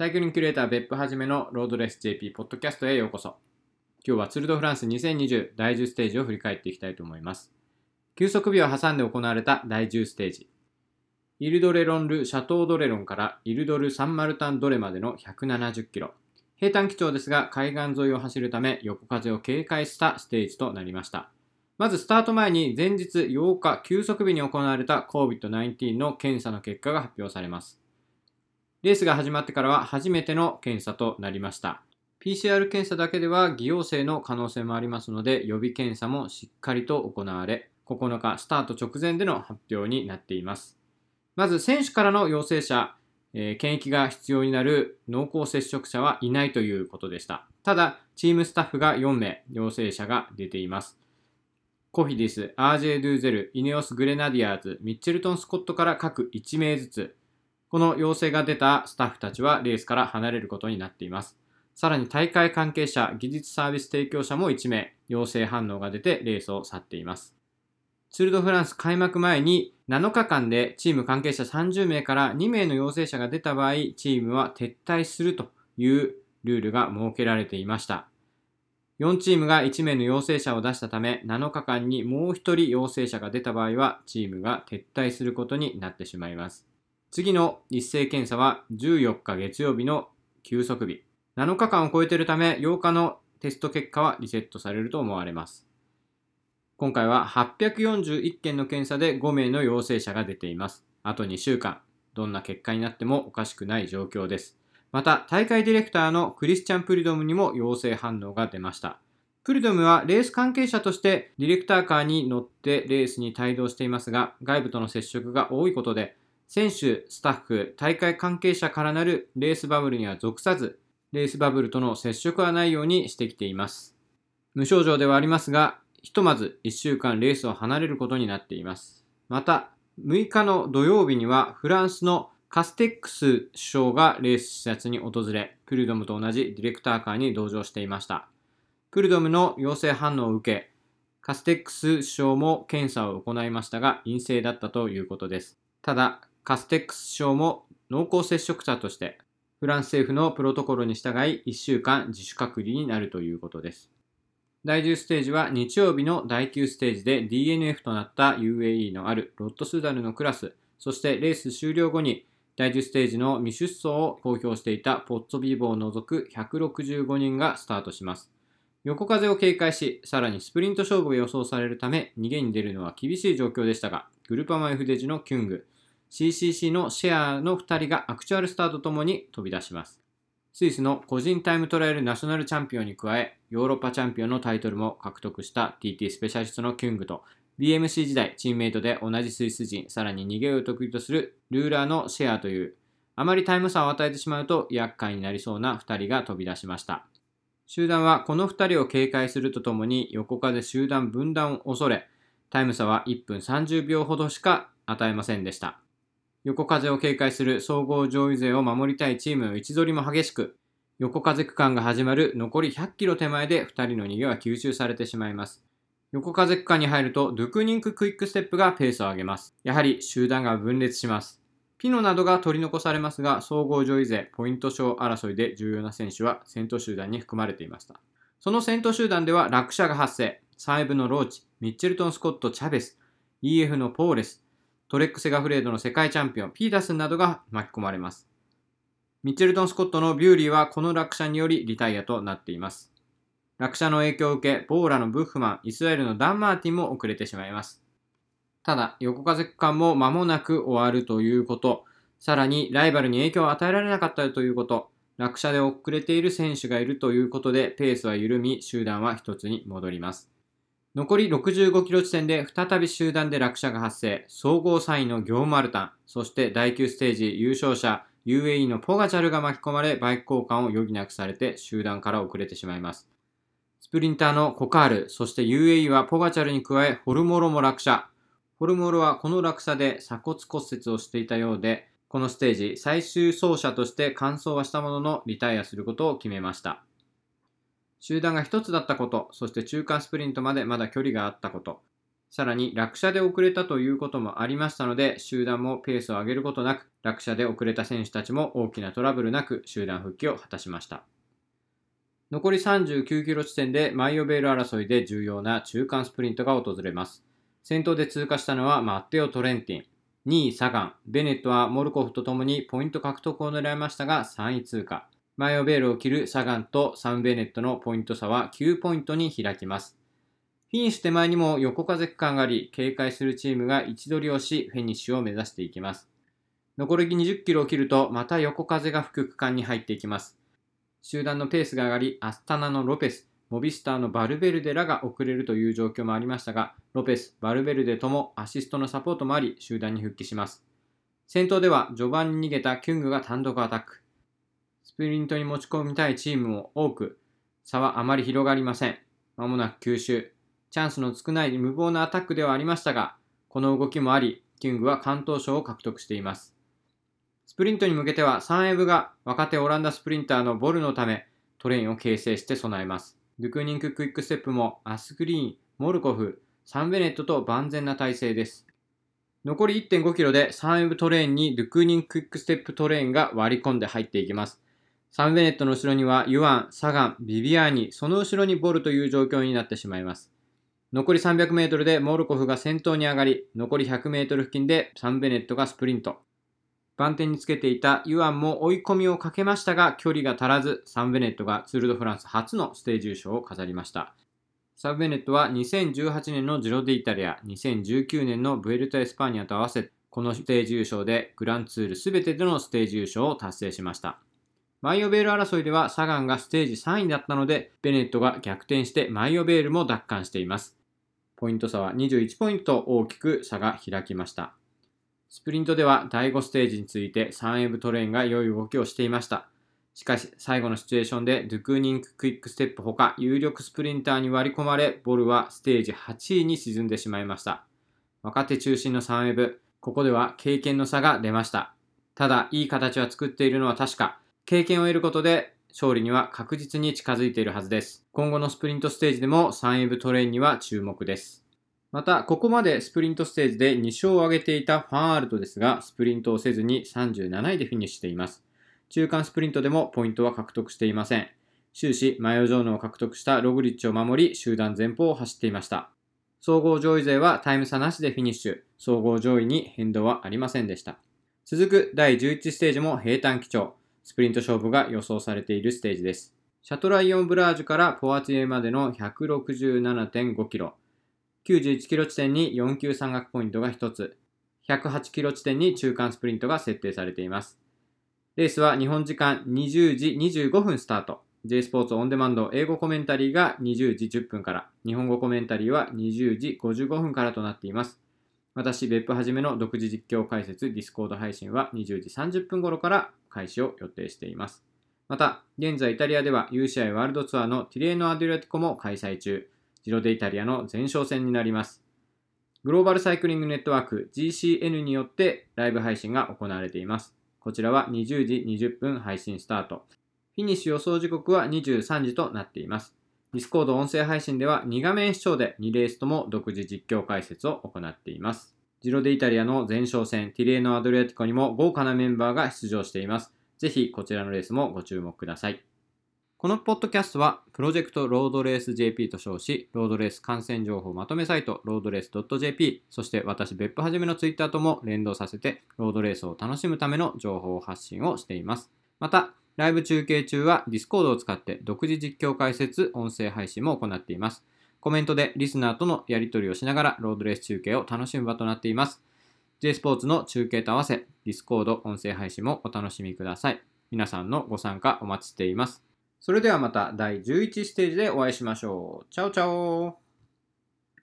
サイクリングキュレーター別府はじめのロードレス JP ポッドキャストへようこそ。今日はツールドフランス2020第10ステージを振り返っていきたいと思います。休息日を挟んで行われた第10ステージ。イルドレロンル・シャトードレロンからイルドル・サンマルタン・ドレまでの170キロ。平坦基調ですが海岸沿いを走るため横風を警戒したステージとなりました。まずスタート前に前日8日休息日に行われた COVID-19 の検査の結果が発表されます。レースが始まってからは初めての検査となりました。PCR 検査だけでは偽陽性の可能性もありますので予備検査もしっかりと行われ9日スタート直前での発表になっています。まず選手からの陽性者、えー、検疫が必要になる濃厚接触者はいないということでした。ただ、チームスタッフが4名陽性者が出ています。コフィディス、RJ ドゥーゼル、イネオス・グレナディアーズ、ミッチェルトン・スコットから各1名ずつ、この陽性が出たスタッフたちはレースから離れることになっています。さらに大会関係者、技術サービス提供者も1名、陽性反応が出てレースを去っています。ツールドフランス開幕前に7日間でチーム関係者30名から2名の陽性者が出た場合、チームは撤退するというルールが設けられていました。4チームが1名の陽性者を出したため、7日間にもう1人陽性者が出た場合は、チームが撤退することになってしまいます。次の一斉検査は14日月曜日の休息日。7日間を超えているため、8日のテスト結果はリセットされると思われます。今回は841件の検査で5名の陽性者が出ています。あと2週間、どんな結果になってもおかしくない状況です。また、大会ディレクターのクリスチャン・プリドムにも陽性反応が出ました。プリドムはレース関係者としてディレクターカーに乗ってレースに帯同していますが、外部との接触が多いことで、選手、スタッフ、大会関係者からなるレースバブルには属さず、レースバブルとの接触はないようにしてきています。無症状ではありますが、ひとまず1週間レースを離れることになっています。また、6日の土曜日にはフランスのカステックス首相がレース視察に訪れ、プルドムと同じディレクターカーに同乗していました。プルドムの陽性反応を受け、カステックス首相も検査を行いましたが陰性だったということです。ただ、カステックス首相も濃厚接触者としてフランス政府のプロトコルに従い1週間自主隔離になるということです。第10ステージは日曜日の第9ステージで DNF となった UAE のあるロットスダルのクラス、そしてレース終了後に第10ステージの未出走を公表していたポッツォビーボを除く165人がスタートします。横風を警戒し、さらにスプリント勝負が予想されるため、逃げに出るのは厳しい状況でしたが、グルパマ F デジのキュング、CCC のシェアの2人がアクチュアルスタートともに飛び出します。スイスの個人タイムトライアルナショナルチャンピオンに加え、ヨーロッパチャンピオンのタイトルも獲得した TT スペシャリストのキュングと BMC 時代、チームメイトで同じスイス人、さらに逃げを得意とするルーラーのシェアという、あまりタイム差を与えてしまうと厄介になりそうな2人が飛び出しました。集団はこの2人を警戒するとともに横風集団分断を恐れ、タイム差は1分30秒ほどしか与えませんでした。横風を警戒する総合上位勢を守りたいチームの位置取りも激しく、横風区間が始まる残り100キロ手前で2人の逃げは吸収されてしまいます。横風区間に入ると、ドゥクニンククイックステップがペースを上げます。やはり集団が分裂します。ピノなどが取り残されますが、総合上位勢、ポイント賞争いで重要な選手は先頭集団に含まれていました。その先頭集団では落車が発生。サイブのローチ、ミッチェルトン・スコット・チャベス、EF のポーレス、トレック・セガフレードの世界チャンピオン、ピータスンなどが巻き込まれます。ミッチェルトン・スコットのビューリーはこの落車によりリタイアとなっています。落車の影響を受け、ボーラのブッフマン、イスラエルのダン・マーティンも遅れてしまいます。ただ、横風区間も間もなく終わるということ、さらにライバルに影響を与えられなかったということ、落車で遅れている選手がいるということで、ペースは緩み、集団は一つに戻ります。残り65キロ地点で再び集団で落車が発生、総合3位のギョーマルタン、そして第9ステージ優勝者、UAE のポガチャルが巻き込まれ、バイク交換を余儀なくされて集団から遅れてしまいます。スプリンターのコカール、そして UAE はポガチャルに加え、ホルモロも落車。ホルモロはこの落差で鎖骨骨折をしていたようで、このステージ最終走者として完走はしたもののリタイアすることを決めました。集団が一つだったこと、そして中間スプリントまでまだ距離があったこと、さらに落車で遅れたということもありましたので、集団もペースを上げることなく、落車で遅れた選手たちも大きなトラブルなく集団復帰を果たしました。残り39キロ地点でマイオベール争いで重要な中間スプリントが訪れます。先頭で通過したのはマッテオ・トレンティン、2位サガン、ベネットはモルコフとともにポイント獲得を狙いましたが3位通過。マイオベールを切るサガンとサンベネットのポイント差は9ポイントに開きます。フィニッシュ手前にも横風区間があり、警戒するチームが位置取りをし、フィニッシュを目指していきます。残り20キロを切ると、また横風が吹く区間に入っていきます。集団のペースが上がり、アスタナのロペス、モビスターのバルベルデらが遅れるという状況もありましたが、ロペス、バルベルデともアシストのサポートもあり、集団に復帰します。先頭では序盤に逃げたキュングが単独アタック。スプリントに持ち込みたいチームも多く、差はあまり広がりません。まもなく吸収。チャンスの少ない無謀なアタックではありましたが、この動きもあり、キュングは敢闘賞を獲得しています。スプリントに向けてはサンエブが若手オランダスプリンターのボルのためトレインを形成して備えます。ドゥクニンククイックステップもアスグリーン、モルコフ、サンベネットと万全な体制です。残り1.5キロでサンエブトレインにドゥクーニンククイックステップトレインが割り込んで入っていきます。サンベネットの後ろにはユアン、サガン、ビビアーニ、その後ろにボルという状況になってしまいます。残り300メートルでモルコフが先頭に上がり、残り100メートル付近でサンベネットがスプリント。番手につけていたユアンも追い込みをかけましたが、距離が足らず、サンベネットがツール・ド・フランス初のステージ優勝を飾りました。サム・ベネットは2018年のジロデイタリア、2019年のブエルタ・エスパーニャと合わせ、このステージ優勝でグランツールすべてでのステージ優勝を達成しました。マイヨベール争いではサガンがステージ3位だったので、ベネットが逆転してマイヨベールも奪還しています。ポイント差は21ポイント大きく差が開きました。スプリントでは第5ステージについてサンウェブトレインが良い動きをしていました。しかし最後のシチュエーションでドゥクーニンククイックステップほか有力スプリンターに割り込まれボルはステージ8位に沈んでしまいました。若手中心のサンウェブ、ここでは経験の差が出ました。ただ、いい形は作っているのは確か、経験を得ることで勝利には確実に近づいているはずです。今後のスプリントステージでもサンウェブトレインには注目です。また、ここまでスプリントステージで2勝を挙げていたファンアールトですが、スプリントをせずに37位でフィニッシュしています。中間スプリントでもポイントは獲得していません。終始、マイヨジョーヌを獲得したログリッチを守り、集団前方を走っていました。総合上位勢はタイム差なしでフィニッシュ、総合上位に変動はありませんでした。続く第11ステージも平坦基調。スプリント勝負が予想されているステージです。シャトライヨンプラージュからポワティエまでの167.5キロ。91キロ地点に4級山岳ポイントが1つ。108キロ地点に中間スプリントが設定されています。レースは日本時間20時25分スタート。J スポーツオンデマンド英語コメンタリーが20時10分から、日本語コメンタリーは20時55分からとなっています。私、別府はじめの独自実況解説、ディスコード配信は20時30分頃から開始を予定しています。また、現在イタリアでは U 試合ワールドツアーのティレーノ・アドリアティコも開催中、ジロデイタリアの前哨戦になります。グローバルサイクリングネットワーク GCN によってライブ配信が行われています。こちらは20時20分配信スタート。フィニッシュ予想時刻は23時となっています。ディスコード音声配信では2画面視聴で2レースとも独自実況解説を行っています。ジロデイタリアの前哨戦、ティレーノ・アドリアティコにも豪華なメンバーが出場しています。ぜひこちらのレースもご注目ください。このポッドキャストは、プロジェクトロードレース JP と称し、ロードレース観戦情報まとめサイト、ロードレース .jp、そして私、別府はじめのツイッターとも連動させて、ロードレースを楽しむための情報発信をしています。また、ライブ中継中は Discord を使って独自実況解説、音声配信も行っています。コメントでリスナーとのやり取りをしながらロードレース中継を楽しむ場となっています。J スポーツの中継と合わせ、Discord 音声配信もお楽しみください。皆さんのご参加お待ちしています。それではまた第11ステージでお会いしましょう。チャオチャオ